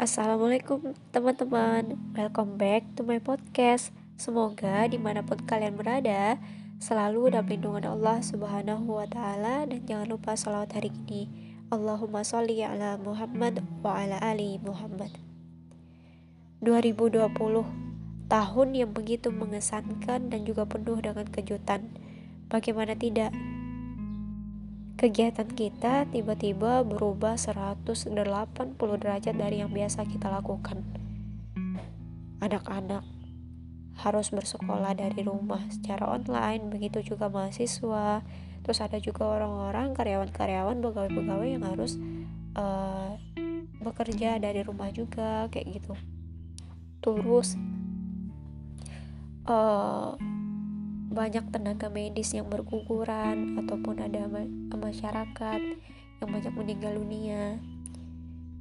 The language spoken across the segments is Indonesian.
Assalamualaikum teman-teman. Welcome back to my podcast. Semoga di mana pun kalian berada Selalu dalam lindungan Allah subhanahu wa ta'ala Dan jangan lupa salawat hari ini. Allahumma sholli ala Muhammad wa ala ali Muhammad. 2020 Tahun yang begitu mengesankan dan juga penuh dengan kejutan. Bagaimana tidak? Kegiatan kita tiba-tiba berubah 180 derajat dari yang biasa kita lakukan. Anak-anak harus bersekolah dari rumah secara online, begitu juga mahasiswa. Terus ada juga orang-orang karyawan-karyawan pegawai-pegawai yang harus uh, bekerja dari rumah juga kayak gitu. Terus uh, banyak tenaga medis yang berguguran ataupun ada masyarakat yang banyak meninggal dunia.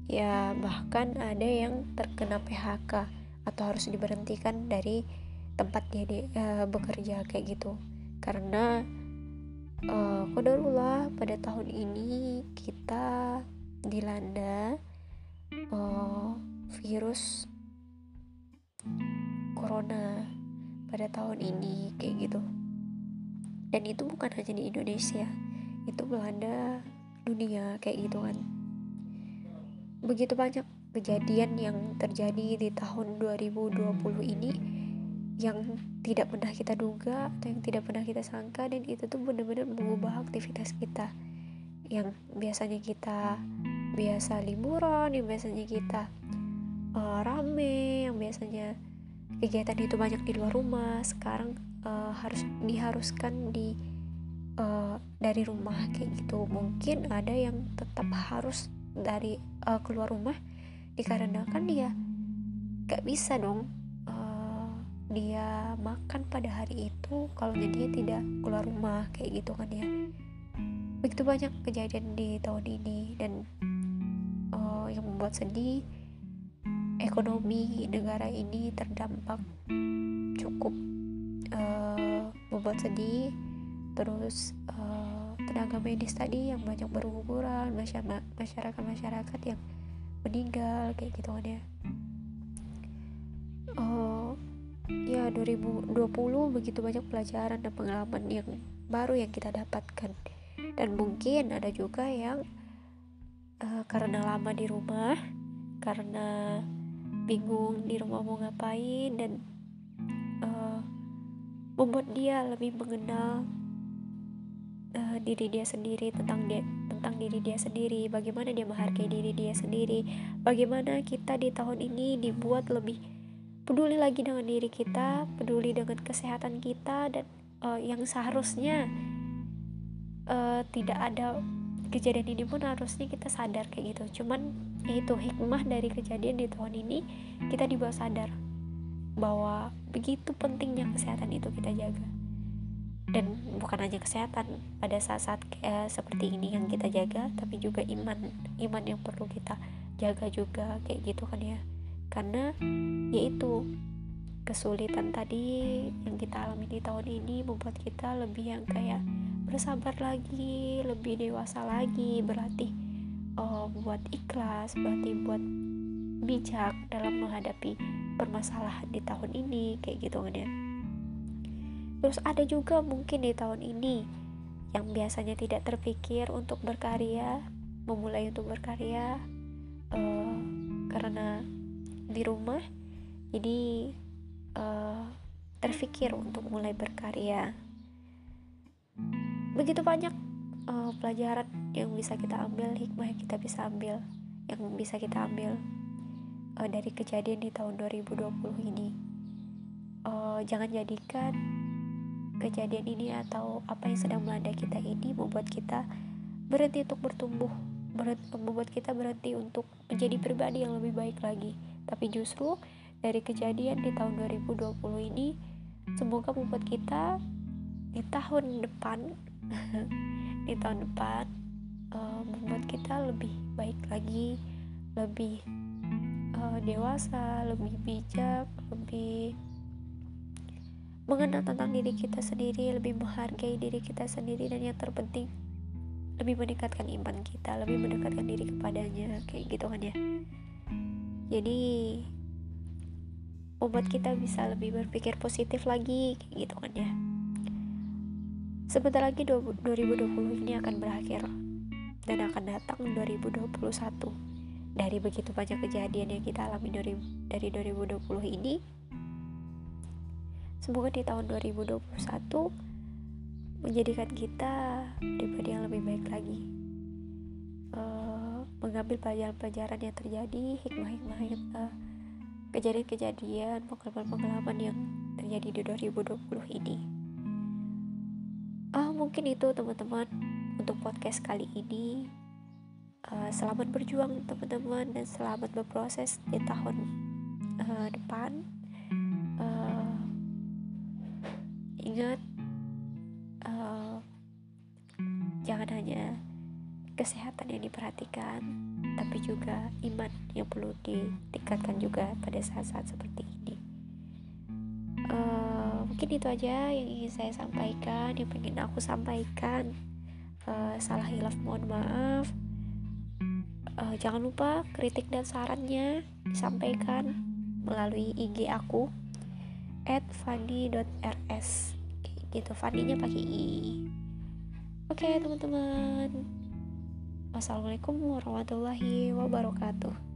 Ya bahkan ada yang terkena PHK atau harus diberhentikan dari tempat dia di, uh, bekerja kayak gitu. Karena uh, kodarullah pada tahun ini kita dilanda uh, virus corona pada tahun ini kayak gitu. Dan itu bukan hanya di Indonesia itu melanda dunia kayak gitu kan. Begitu banyak kejadian yang terjadi di tahun 2020 ini yang tidak pernah kita duga atau yang tidak pernah kita sangka dan itu tuh benar-benar mengubah aktivitas kita. Yang biasanya kita biasa liburan yang biasanya kita uh, rame yang biasanya kegiatan itu banyak di luar rumah sekarang uh, harus diharuskan di uh, dari rumah kayak gitu. Mungkin ada yang tetap harus dari uh, keluar rumah dikarenakan dia gak bisa dong uh, dia makan pada hari itu kalau dia tidak keluar rumah kayak gitu kan ya. Begitu banyak kejadian di tahun ini dan uh, yang membuat sedih ekonomi negara ini terdampak cukup uh, membuat sedih. Terus uh, tenaga medis tadi yang banyak berguguran masyarakat masyarakat yang meninggal kayak gitu kan ya. Uh, ya 2020 begitu banyak pelajaran dan pengalaman yang baru yang kita dapatkan. Dan mungkin ada juga yang uh, karena lama di rumah karena bingung di rumah mau ngapain dan uh, membuat dia lebih mengenal uh, diri dia sendiri tentang dia tentang diri dia sendiri. Bagaimana dia menghargai diri dia sendiri? Bagaimana kita di tahun ini dibuat lebih peduli lagi dengan diri kita peduli dengan kesehatan kita dan uh, yang seharusnya uh, tidak ada kejadian ini pun harusnya kita sadar kayak gitu. Cuman itu hikmah dari kejadian di tahun ini kita dibawa sadar bahwa begitu pentingnya kesehatan itu kita jaga. Dan bukan hanya kesehatan pada saat-saat eh, seperti ini yang kita jaga tapi juga iman iman yang perlu kita jaga juga kayak gitu kan ya. Karena yaitu kesulitan tadi yang kita alami di tahun ini membuat kita lebih yang kayak bersabar lagi lebih dewasa lagi berlatih uh, buat ikhlas berarti buat bijak dalam menghadapi permasalahan di tahun ini kayak gitu kan ya. Terus ada juga mungkin di tahun ini yang biasanya tidak terpikir untuk berkarya memulai untuk berkarya uh, karena di rumah jadi uh, terpikir untuk mulai berkarya begitu banyak uh, pelajaran yang bisa kita ambil hikmah yang kita bisa ambil yang bisa kita ambil uh, dari kejadian di tahun 2020 ini. Uh, jangan jadikan kejadian ini atau apa yang sedang melanda kita ini membuat kita berhenti untuk bertumbuh berhenti, membuat kita berhenti untuk menjadi pribadi yang lebih baik lagi. Tapi justru dari kejadian di tahun 2020 ini semoga membuat kita di tahun depan di tahun depan uh, membuat kita lebih baik lagi lebih uh, dewasa lebih bijak lebih mengenal tentang diri kita sendiri lebih menghargai diri kita sendiri dan yang terpenting lebih meningkatkan iman kita lebih mendekatkan diri kepadanya kayak gitu kan ya. Jadi membuat kita bisa lebih berpikir positif lagi gitu kan ya sebentar lagi 2020 ini akan berakhir. Dan akan datang 2021 dari begitu banyak kejadian yang kita alami dari, dari 2020 ini semoga di tahun 2021 menjadikan kita pribadi yang lebih baik lagi. Uh, mengambil pelajaran-pelajaran yang terjadi hikmah-hikmah yang uh, kejadian-kejadian, pengalaman-pengalaman yang terjadi di 2020 ini. Mungkin itu teman-teman untuk podcast kali ini. Uh, selamat berjuang teman-teman dan selamat berproses di tahun uh, depan. Uh, ingat, uh, jangan hanya kesehatan yang diperhatikan, tapi juga iman yang perlu ditingkatkan juga pada saat-saat seperti ini. Mungkin itu aja yang ingin saya sampaikan, yang pengen aku sampaikan. Uh, salah hilaf mohon maaf. Uh, jangan lupa kritik dan sarannya disampaikan melalui IG aku at fandi.rs gitu fandinya pakai i oke okay, teman-teman Wassalamualaikum warahmatullahi wabarakatuh.